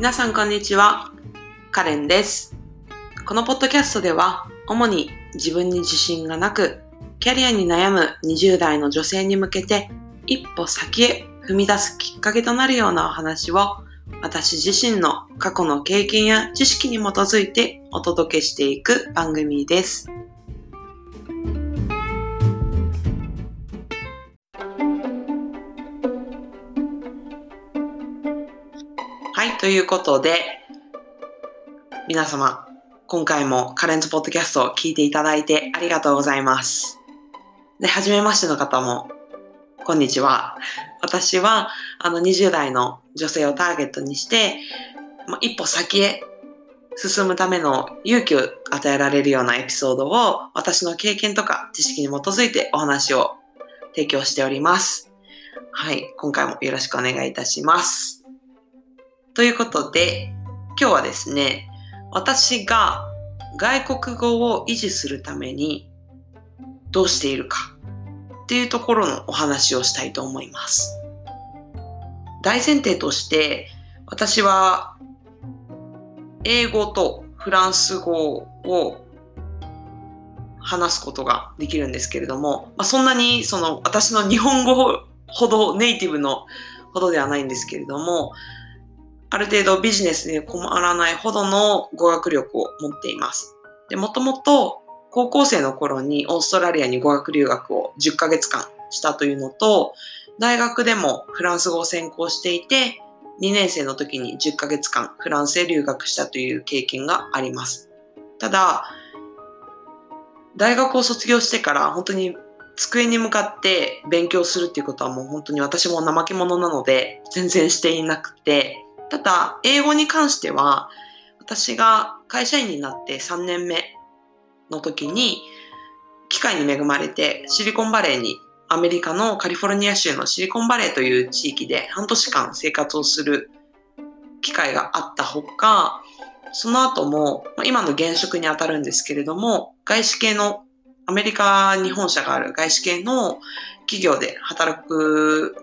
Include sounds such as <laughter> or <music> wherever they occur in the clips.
皆さんこんにちは。カレンです。このポッドキャストでは、主に自分に自信がなく、キャリアに悩む20代の女性に向けて、一歩先へ踏み出すきっかけとなるようなお話を、私自身の過去の経験や知識に基づいてお届けしていく番組です。はい、ということで、皆様、今回もカレンズポッドキャストを聞いていただいてありがとうございます。で、初めましての方も、こんにちは。私は、あの、20代の女性をターゲットにして、まあ、一歩先へ進むための勇気を与えられるようなエピソードを、私の経験とか知識に基づいてお話を提供しております。はい、今回もよろしくお願いいたします。ということで、今日はですね、私が外国語を維持するためにどうしているかっていうところのお話をしたいと思います。大前提として、私は英語とフランス語を話すことができるんですけれども、まあ、そんなにその私の日本語ほどネイティブのほどではないんですけれども、ある程度ビジネスで困らないほどの語学力を持っています。で、もともと高校生の頃にオーストラリアに語学留学を10ヶ月間したというのと、大学でもフランス語を専攻していて、2年生の時に10ヶ月間フランスへ留学したという経験があります。ただ、大学を卒業してから本当に机に向かって勉強するっていうことはもう本当に私も怠け者なので全然していなくて、ただ、英語に関しては、私が会社員になって3年目の時に、機会に恵まれてシリコンバレーに、アメリカのカリフォルニア州のシリコンバレーという地域で半年間生活をする機会があったほか、その後も、今の現職に当たるんですけれども、外資系の、アメリカに本社がある外資系の企業で働く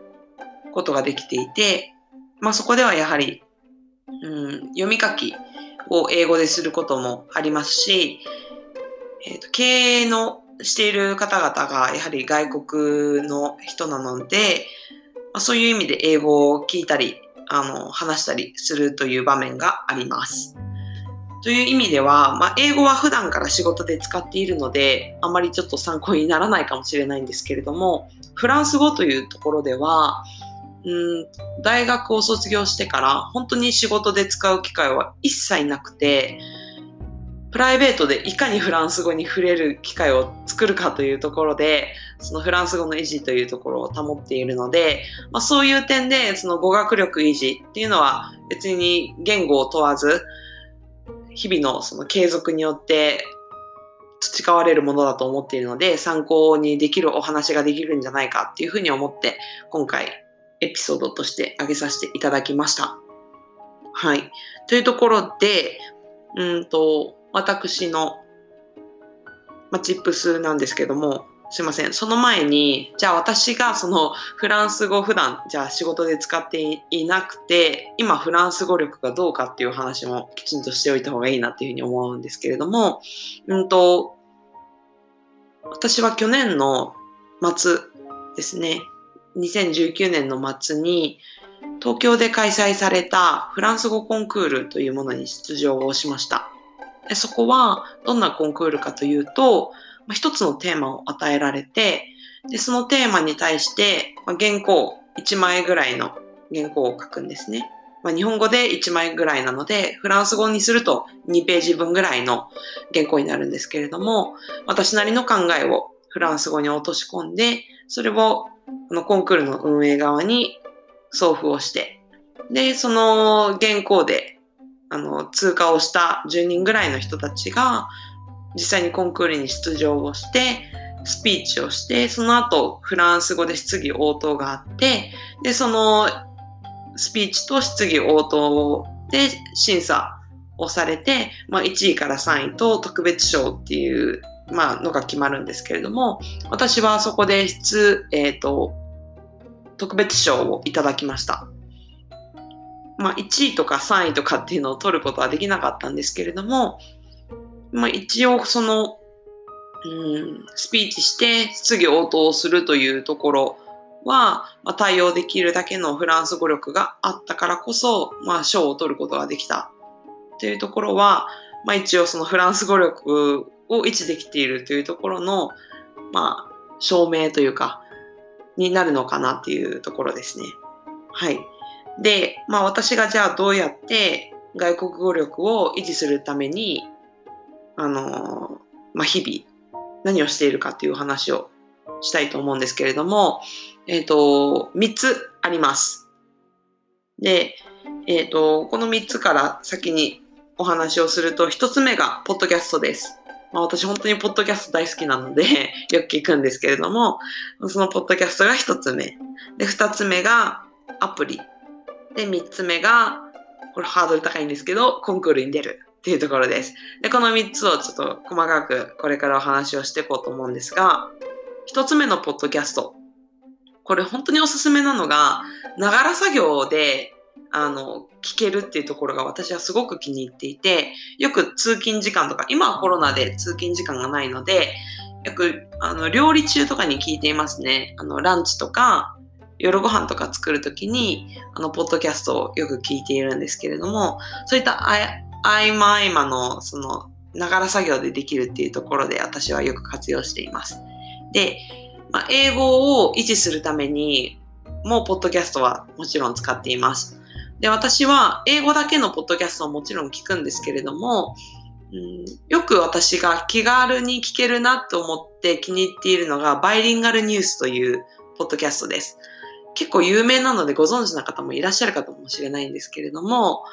ことができていて、まあそこではやはり、うん、読み書きを英語ですることもありますし、えーと、経営のしている方々がやはり外国の人なので、まあ、そういう意味で英語を聞いたり、あの、話したりするという場面があります。という意味では、まあ、英語は普段から仕事で使っているので、あまりちょっと参考にならないかもしれないんですけれども、フランス語というところでは、うん大学を卒業してから本当に仕事で使う機会は一切なくて、プライベートでいかにフランス語に触れる機会を作るかというところで、そのフランス語の維持というところを保っているので、まあ、そういう点でその語学力維持っていうのは別に言語を問わず、日々のその継続によって培われるものだと思っているので、参考にできるお話ができるんじゃないかっていうふうに思って、今回エピソードとして挙げさせていただきました。はい。というところで、うんと、私の、ま、チップスなんですけども、すいません。その前に、じゃあ私がそのフランス語普段、じゃあ仕事で使っていなくて、今フランス語力がどうかっていう話もきちんとしておいた方がいいなっていうふうに思うんですけれども、うんと、私は去年の末ですね、2019年の末に東京で開催されたフランス語コンクールというものに出場をしました。でそこはどんなコンクールかというと、まあ、一つのテーマを与えられて、でそのテーマに対して、まあ、原稿1枚ぐらいの原稿を書くんですね。まあ、日本語で1枚ぐらいなので、フランス語にすると2ページ分ぐらいの原稿になるんですけれども、私なりの考えをフランス語に落とし込んで、それをこのコンクールの運営側に送付をして、で、その原稿で、あの、通過をした10人ぐらいの人たちが、実際にコンクールに出場をして、スピーチをして、その後、フランス語で質疑応答があって、で、そのスピーチと質疑応答で審査をされて、まあ、1位から3位と特別賞っていう、まあ、のが決まるんですけれども、私はそこで質、えっ、ー、と、特別賞をいただきました。まあ、1位とか3位とかっていうのを取ることはできなかったんですけれども、まあ、一応その、うん、スピーチして質疑応答するというところは、まあ、対応できるだけのフランス語力があったからこそ、まあ、賞を取ることができたというところは、まあ、一応そのフランス語力を維持できているというところの、まあ、証明というか、になるのかなっていうところですね。はい。で、まあ私がじゃあどうやって外国語力を維持するために、あの、まあ日々何をしているかっていう話をしたいと思うんですけれども、えっ、ー、と、3つあります。で、えっ、ー、と、この3つから先にお話をすると、1つ目がポッドキャストです。まあ、私本当にポッドキャスト大好きなので <laughs> よく聞くんですけれども、そのポッドキャストが1つ目。で、2つ目がアプリ。で、3つ目が、これハードル高いんですけど、コンクールに出るっていうところです。で、この3つをちょっと細かくこれからお話をしていこうと思うんですが、1つ目のポッドキャスト。これ本当におすすめなのが、ながら作業であの、聞けるっていうところが私はすごく気に入っていて、よく通勤時間とか、今はコロナで通勤時間がないので、よく、あの、料理中とかに聞いていますね。あの、ランチとか、夜ご飯とか作るときに、あの、ポッドキャストをよく聞いているんですけれども、そういった合間合間の、その、ながら作業でできるっていうところで私はよく活用しています。で、まあ、英語を維持するためにもうポッドキャストはもちろん使っています。で、私は英語だけのポッドキャストはもちろん聞くんですけれども、うん、よく私が気軽に聞けるなと思って気に入っているのがバイリンガルニュースというポッドキャストです。結構有名なのでご存知な方もいらっしゃるかもしれないんですけれども、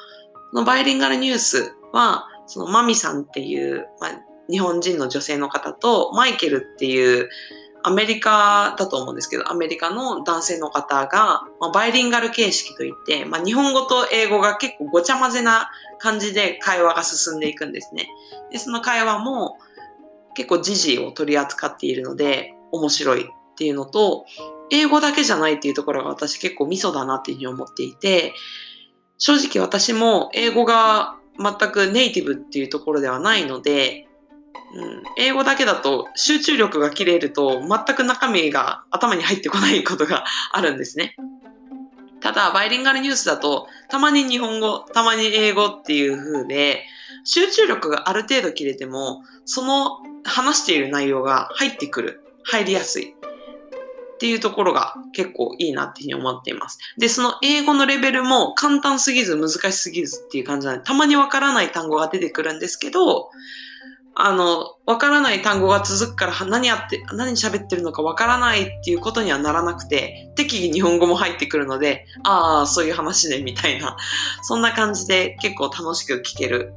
このバイリンガルニュースは、そのマミさんっていう、まあ、日本人の女性の方とマイケルっていうアメリカだと思うんですけど、アメリカの男性の方が、まあ、バイリンガル形式といって、まあ、日本語と英語が結構ごちゃ混ぜな感じで会話が進んでいくんですね。で、その会話も結構時事を取り扱っているので面白いっていうのと、英語だけじゃないっていうところが私結構ミソだなっていうふうに思っていて、正直私も英語が全くネイティブっていうところではないので、うん、英語だけだと集中力が切れると全く中身が頭に入ってこないことが <laughs> あるんですね。ただ、バイリンガルニュースだと、たまに日本語、たまに英語っていう風で、集中力がある程度切れても、その話している内容が入ってくる。入りやすい。っていうところが結構いいなっていうふうに思っています。で、その英語のレベルも簡単すぎず難しすぎずっていう感じなので、たまにわからない単語が出てくるんですけど、あの、わからない単語が続くから何やって、何喋ってるのかわからないっていうことにはならなくて、適宜日本語も入ってくるので、ああ、そういう話ね、みたいな。そんな感じで結構楽しく聞ける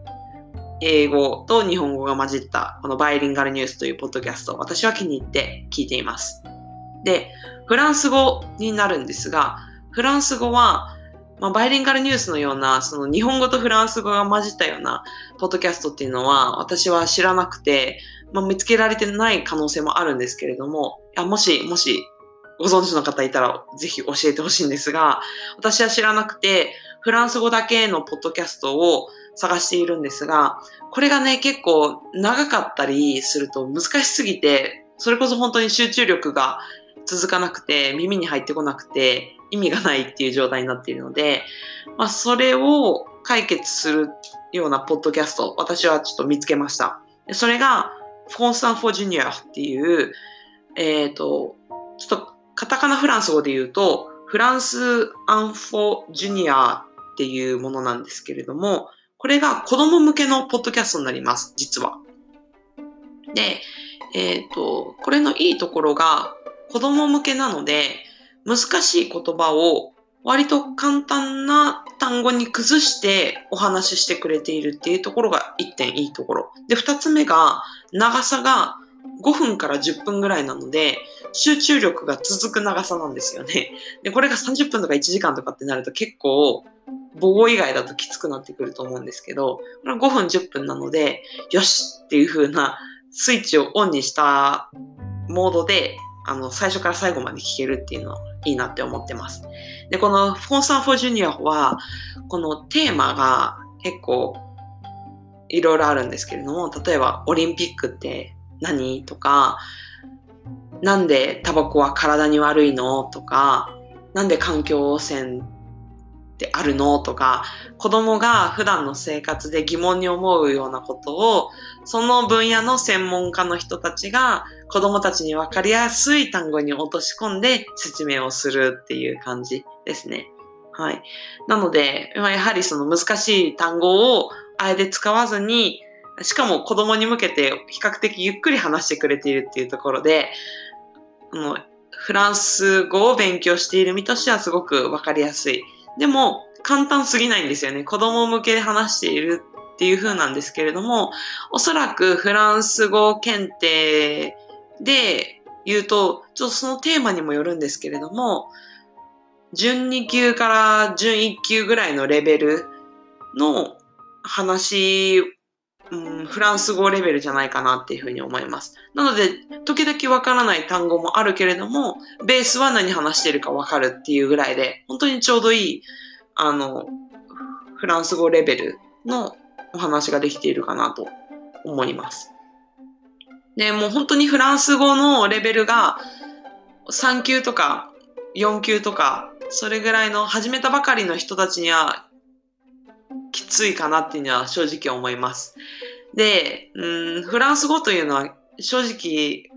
英語と日本語が混じったこのバイリンガルニュースというポッドキャストを、私は気に入って聞いています。で、フランス語になるんですが、フランス語はまあ、バイリンガルニュースのような、その日本語とフランス語が混じったようなポッドキャストっていうのは私は知らなくて、まあ、見つけられてない可能性もあるんですけれども、いやもし、もしご存知の方いたらぜひ教えてほしいんですが、私は知らなくて、フランス語だけのポッドキャストを探しているんですが、これがね、結構長かったりすると難しすぎて、それこそ本当に集中力が続かなくて、耳に入ってこなくて、意味がないっていう状態になっているので、まあ、それを解決するようなポッドキャスト、私はちょっと見つけました。それが、フォンサン・フォー・ジュニアっていう、えっ、ー、と、ちょっとカタカナフランス語で言うと、フランス・アンフォー・ジュニアっていうものなんですけれども、これが子供向けのポッドキャストになります、実は。で、えっ、ー、と、これのいいところが子供向けなので、難しい言葉を割と簡単な単語に崩してお話ししてくれているっていうところが一点いいところ。で、二つ目が長さが5分から10分ぐらいなので、集中力が続く長さなんですよね。で、これが30分とか1時間とかってなると結構、母語以外だときつくなってくると思うんですけど、これは5分10分なので、よしっていう風なスイッチをオンにしたモードであの、最初から最後まで聞けるっていうのはいいなって思ってます。で、このフォンサンフォージュニアは、このテーマが結構いろいろあるんですけれども、例えばオリンピックって何とか、なんでタバコは体に悪いのとか、なんで環境汚染ってあるの？とか、子供が普段の生活で疑問に思うようなことを、その分野の専門家の人たちが子供たちにわかりやすい単語に落とし込んで説明をするっていう感じですね。はい。なので、やはりその難しい単語をあえて使わずに、しかも子供に向けて比較的ゆっくり話してくれているっていうところで、あのフランス語を勉強している身としてはすごくわかりやすい。でも、簡単すぎないんですよね。子供向けで話しているっていう風なんですけれども、おそらくフランス語検定で言うと、ちょっとそのテーマにもよるんですけれども、準2級から準1級ぐらいのレベルの話、うん、フランス語レベルじゃないかなっていうふうに思います。なので、時々わからない単語もあるけれども、ベースは何話してるかわかるっていうぐらいで、本当にちょうどいい、あの、フランス語レベルのお話ができているかなと思います。で、もう本当にフランス語のレベルが3級とか4級とか、それぐらいの始めたばかりの人たちにはきついかなっていうのは正直思います。で、うん、フランス語というのは正直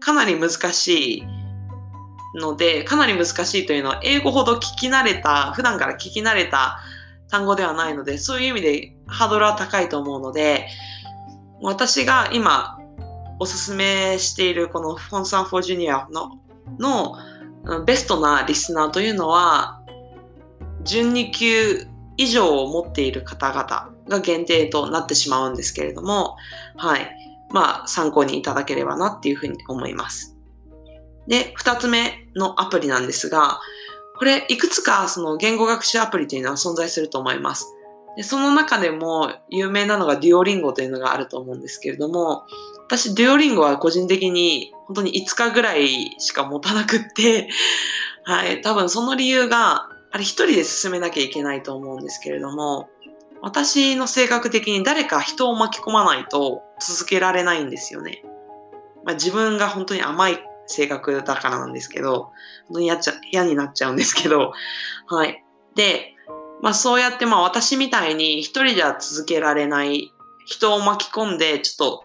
かなり難しいので、かなり難しいというのは英語ほど聞き慣れた、普段から聞き慣れた単語ではないので、そういう意味でハードルは高いと思うので、私が今おすすめしているこのフォンサンフォージュニアののベストなリスナーというのは、準2級以上を持っている方々が限定となってしまうんですけれども、はい。まあ、参考にいただければなっていうふうに思います。で、二つ目のアプリなんですが、これ、いくつかその言語学習アプリというのは存在すると思います。でその中でも有名なのがデュオリンゴというのがあると思うんですけれども、私、デュオリンゴは個人的に本当に5日ぐらいしか持たなくって、はい、多分その理由が、あれ一人で進めなきゃいけないと思うんですけれども、私の性格的に誰か人を巻き込まないと続けられないんですよね。まあ、自分が本当に甘い性格だからなんですけど、本当に嫌っちゃ嫌になっちゃうんですけど、<laughs> はい。で、まあそうやってまあ私みたいに一人じゃ続けられない人を巻き込んで、ちょっと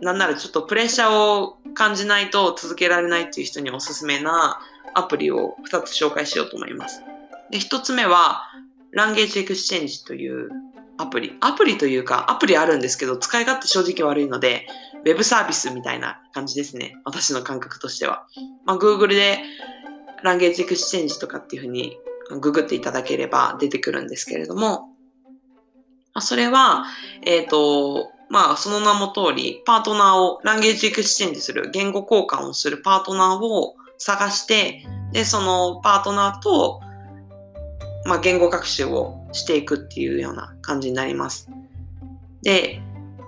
なんならちょっとプレッシャーを感じないと続けられないっていう人におすすめなアプリを2つ紹介しようと思います。で、1つ目は、 Language Exchange というアプリ。アプリというか、アプリあるんですけど、使い勝手正直悪いので、ウェブサービスみたいな感じですね。私の感覚としては。まあ、Google でランゲージエクスチェンジとかっていうふうにググっていただければ出てくるんですけれども、まそれは、えっ、ー、と、まあ、その名も通り、パートナーを、ランゲージエクスチェンジする、言語交換をするパートナーを探して、で、そのパートナーと、まあ、言語学習をしていくっていうような感じになります。で、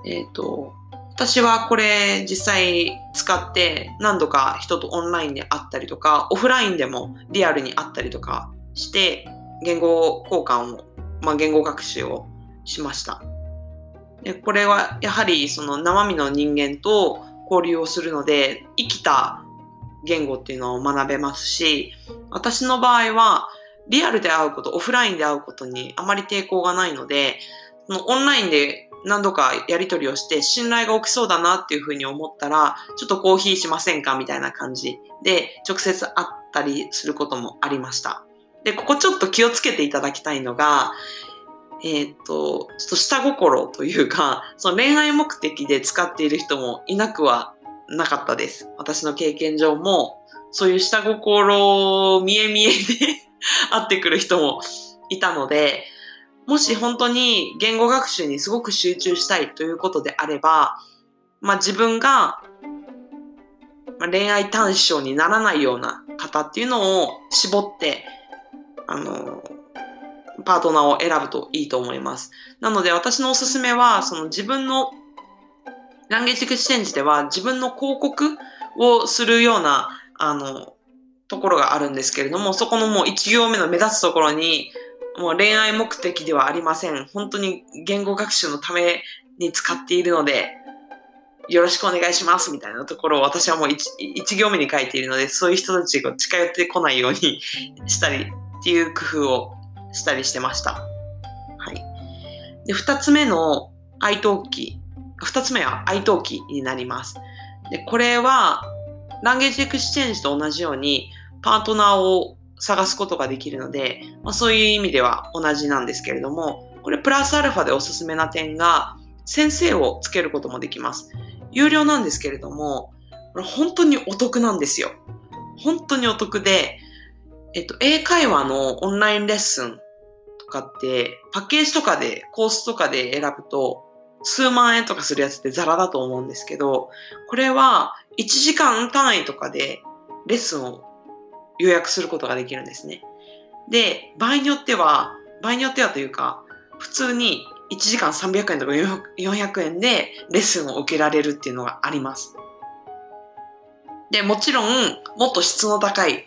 えっ、ー、と、私はこれ実際使って何度か人とオンラインで会ったりとか、オフラインでもリアルに会ったりとかして、言語交換を、まあ、言語学習をしました。でこれはやはりその生身の人間と交流をするので生きた言語っていうのを学べますし私の場合はリアルで会うことオフラインで会うことにあまり抵抗がないのでそのオンラインで何度かやり取りをして信頼が起きそうだなっていうふうに思ったらちょっとコーヒーしませんかみたいな感じで直接会ったりすることもありました。で、ここちょっと気をつけていただきたいのが、えっ、と、ちょっと下心というか、その恋愛目的で使っている人もいなくはなかったです。私の経験上も、そういう下心見え見えで <laughs> 会ってくる人もいたので、もし本当に言語学習にすごく集中したいということであれば、まあ自分が恋愛対象にならないような方っていうのを絞って、あの、パートナーを選ぶといいと思います。なので私のおすすめは、その自分のLanguage Exchange では自分の広告をするようなあの、ところがあるんですけれども、そこのもう1行目の目立つところに、もう恋愛目的ではありません。本当に言語学習のために使っているので、よろしくお願いしますみたいなところを私はもう 1, 行目に書いているので、そういう人たちが近寄ってこないようにしたりっていう工夫をしたりしてました。はい。で、2つ目のitalki。2つ目は italki になります。で、これは、 Language Exchange と同じように、パートナーを探すことができるので、まあ、そういう意味では同じなんですけれども、これプラスアルファでおすすめな点が、先生をつけることもできます。有料なんですけれども、これ本当にお得なんですよ。本当にお得で、えっと、英会話のオンラインレッスンとかって、パッケージとかで、コースとかで選ぶと、数万円とかするやつってザラだと思うんですけど、これは1時間単位とかでレッスンを予約することができるんですね。で、場合によっては、場合によってはというか、普通に1時間300円とか400円でレッスンを受けられるっていうのがあります。で、もちろん、もっと質の高い、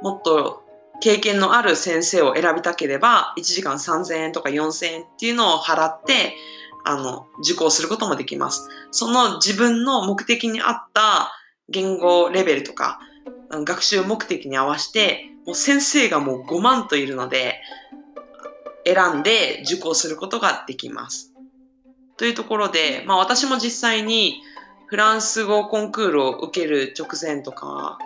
もっと経験のある先生を選びたければ、1時間3000円とか4000円っていうのを払って、あの、受講することもできます。その自分の目的に合った言語レベルとか、学習目的に合わせて、もう先生がもう5万といるので、選んで受講することができます。というところで、まあ私も実際にフランス語コンクールを受ける直前とか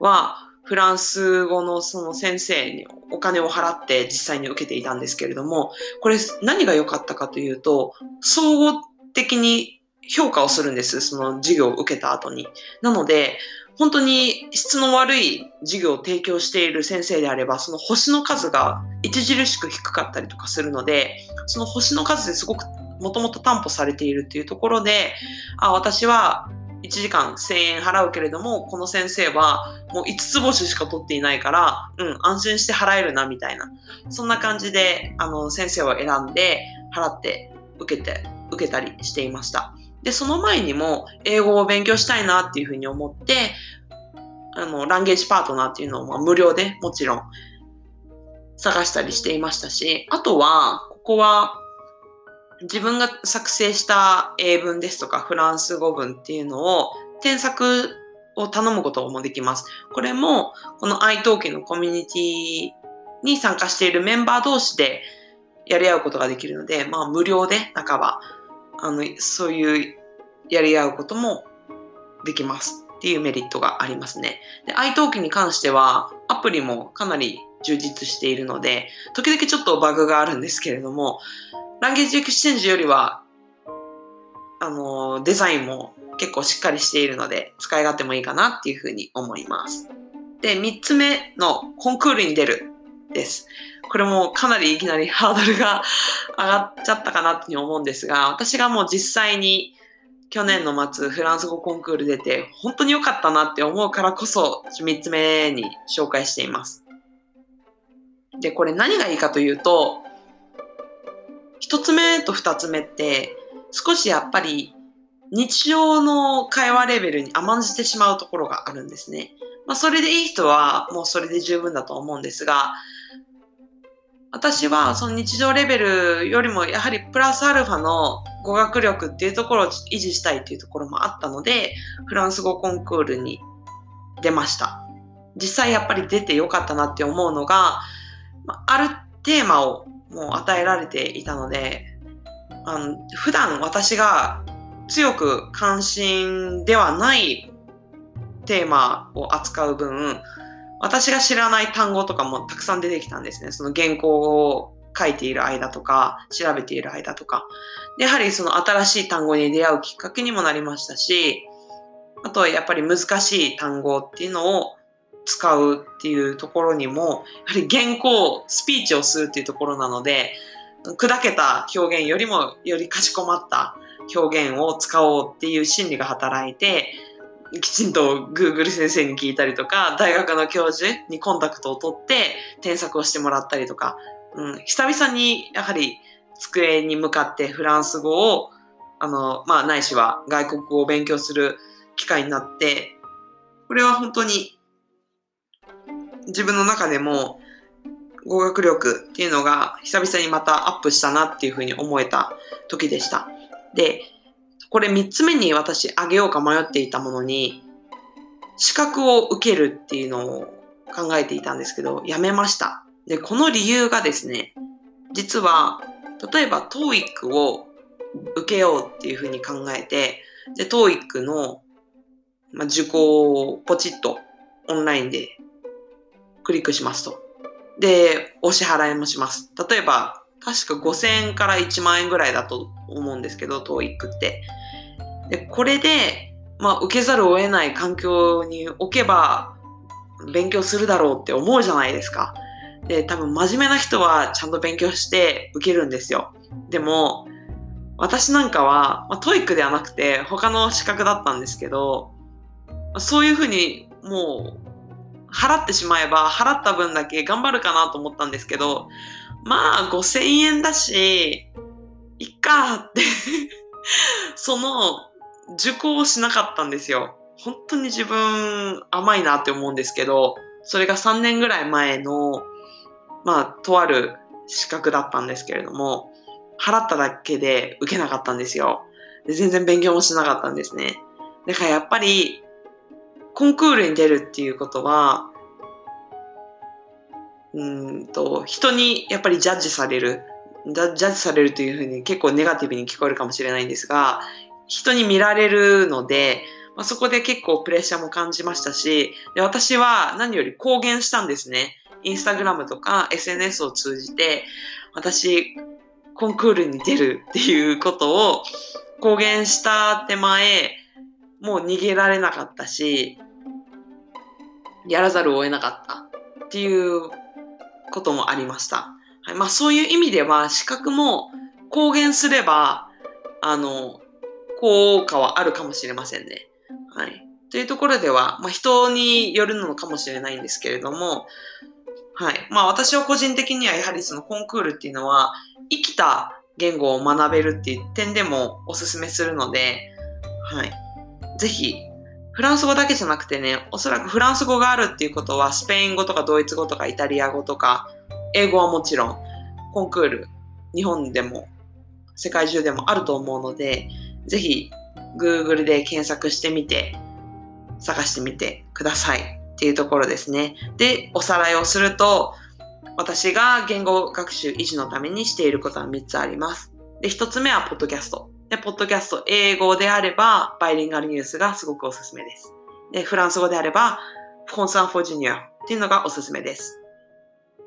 は、フランス語のその先生にお金を払って実際に受けていたんですけれども、これ何が良かったかというと、総合的に評価をするんです。その授業を受けた後に。なので、本当に質の悪い授業を提供している先生であれば、その星の数が著しく低かったりとかするので、その星の数ですごくもともと担保されているっていうところで、あ、私は1時間1000円払うけれども、この先生はもう5つ星しか取っていないから、うん、安心して払えるな、みたいな。そんな感じで、あの、先生を選んで、払って受けて、受けたりしていました。で、その前にも、英語を勉強したいなっていうふうに思って、あの、ランゲージパートナーっていうのを、無料でもちろん探したりしていましたし、あとは、ここは自分が作成した英文ですとかフランス語文っていうのを添削を頼むこともできます。これもこの iTalk のコミュニティに参加しているメンバー同士でやり合うことができるので、まあ無料で半ば、あの、そういうやり合うこともできますっていうメリットがありますね。で、iTalk に関してはアプリもかなり充実しているので、時々ちょっとバグがあるんですけれども、 Language Exchange よりは、あの、デザインも結構しっかりしているので、使い勝手もいいかなっていうふうに思います。で、3つ目のコンクールに出るです。これもかなりいきなりハードルが上がっちゃったかなって思うんですが、私がもう実際に去年の末フランス語コンクール出て本当に良かったなって思うからこそ3つ目に紹介しています。で、これ何がいいかというと、一つ目と二つ目って少しやっぱり日常の会話レベルに甘んじてしまうところがあるんですね。まあそれでいい人はもうそれで十分だと思うんですが、私はその日常レベルよりもやはりプラスアルファの語学力っていうところを維持したいっていうところもあったので、フランス語コンクールに出ました。実際やっぱり出てよかったなって思うのが、あるテーマをもう与えられていたので、あの普段私が強く関心ではないテーマを扱う分、私が知らない単語とかもたくさん出てきたんですね。その原稿を書いている間とか、調べている間とか。やはりその新しい単語に出会うきっかけにもなりましたし、あとはやっぱり難しい単語っていうのを使うっていうところにも、やはり原稿、スピーチをするっていうところなので、砕けた表現よりもよりかしこまった表現を使おうっていう心理が働いて、きちんと Google 先生に聞いたりとか、大学の教授にコンタクトを取って添削をしてもらったりとか、うん、久々にやはり机に向かってフランス語を、あの、まあ、ないしは外国語を勉強する機会になって、これは本当に自分の中でも語学力っていうのが久々にまたアップしたなっていうふうに思えた時でした。で、これ3つ目に私あげようか迷っていたものに、資格を受けるっていうのを考えていたんですけど、やめました。で、この理由がですね、実は、例えば TOEIC を受けようっていうふうに考えて、で、TOEIC の、ま、受講をポチッとオンラインでクリックしますと。で、お支払いもします。例えば、確か5000円から1万円ぐらいだと思うんですけど、TOEIC って。で、これで、まあ、受けざるを得ない環境に置けば、勉強するだろうって思うじゃないですか。で、多分真面目な人はちゃんと勉強して受けるんですよ。でも、私なんかは、まあ、 TOEIC ではなくて他の資格だったんですけど、そういうふうにもう払ってしまえば払った分だけ頑張るかなと思ったんですけど、まあ5000円だし、いっかって <laughs> その受講をしなかったんですよ。本当に自分甘いなって思うんですけど、それが3年ぐらい前のまあ、とある資格だったんですけれども、払っただけで受けなかったんですよ。で全然勉強もしなかったんですね。だからやっぱり、コンクールに出るっていうことは、うんと、人にやっぱりジャッジされる。ジャッジされるというふうに結構ネガティブに聞こえるかもしれないんですが、人に見られるので、まあ、そこで結構プレッシャーも感じましたし、で私は何より公言したんですね。インスタグラムとか SNS を通じて、私、コンクールに出るっていうことを公言した手前、もう逃げられなかったし、やらざるを得なかったっていうこともありました。はい、まあそういう意味では資格も公言すれば、あの、効果はあるかもしれませんね。はい。というところでは、まあ、人によるのかもしれないんですけれども、はい。まあ私は個人的にはやはりそのコンクールっていうのは生きた言語を学べるっていう点でもおすすめするので、はい。ぜひ、フランス語だけじゃなくてね、おそらくフランス語があるっていうことはスペイン語とかドイツ語とかイタリア語とか英語はもちろんコンクール日本でも世界中でもあると思うので、ぜひ Google で検索してみて探してみてください。っていうところですね。で、おさらいをすると、私が言語学習維持のためにしていることは3つあります。で、1つ目はポッドキャスト。で、ポッドキャスト、英語であれば、バイリンガルニュースがすごくおすすめです。で、フランス語であれば、フォンサンフォージュニアっていうのがおすすめです。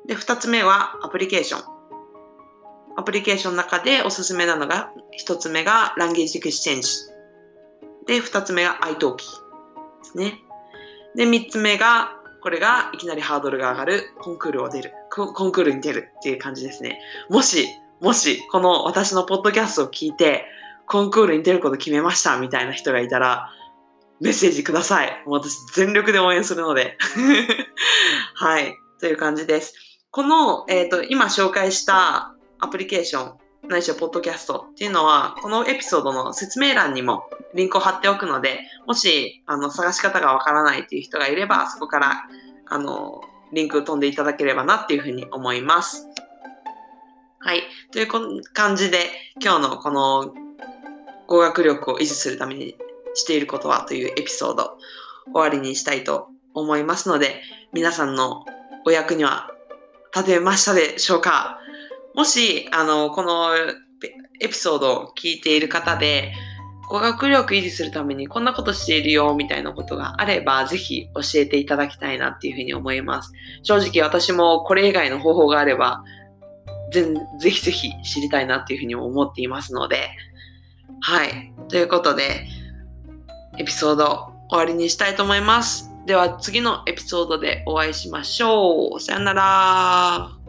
で、2つ目はアプリケーション。アプリケーションの中でおすすめなのが、1つ目が Language Exchange。で、2つ目が iTalki ですね。で、3つ目が、これがいきなりハードルが上がるコンクールを出る。コンクールに出るっていう感じですね。もし、もし、この私のポッドキャストを聞いて、コンクールに出ること決めましたみたいな人がいたら、メッセージください。もう私全力で応援するので。<laughs> はい。という感じです。この、えっ、ー、と、今紹介したアプリケーション、ないしはポッドキャストっていうのは、このエピソードの説明欄にもリンクを貼っておくので、もし、あの、探し方がわからないっていう人がいれば、そこから、あの、リンク飛んでいただければなっていうふうに思います。はい。という感じで、今日のこの語学力を維持するためにしていることはというエピソード、終わりにしたいと思いますので、皆さんのお役には立てましたでしょうかもし、あの、このエピソードを聞いている方で、語学力維持するためにこんなことしているよ、みたいなことがあれば、ぜひ教えていただきたいなっていうふうに思います。正直私もこれ以外の方法があれば、ぜぜひぜひ知りたいなっていうふうに思っていますので、はい。ということで、エピソード終わりにしたいと思います。では次のエピソードでお会いしましょう。さよなら。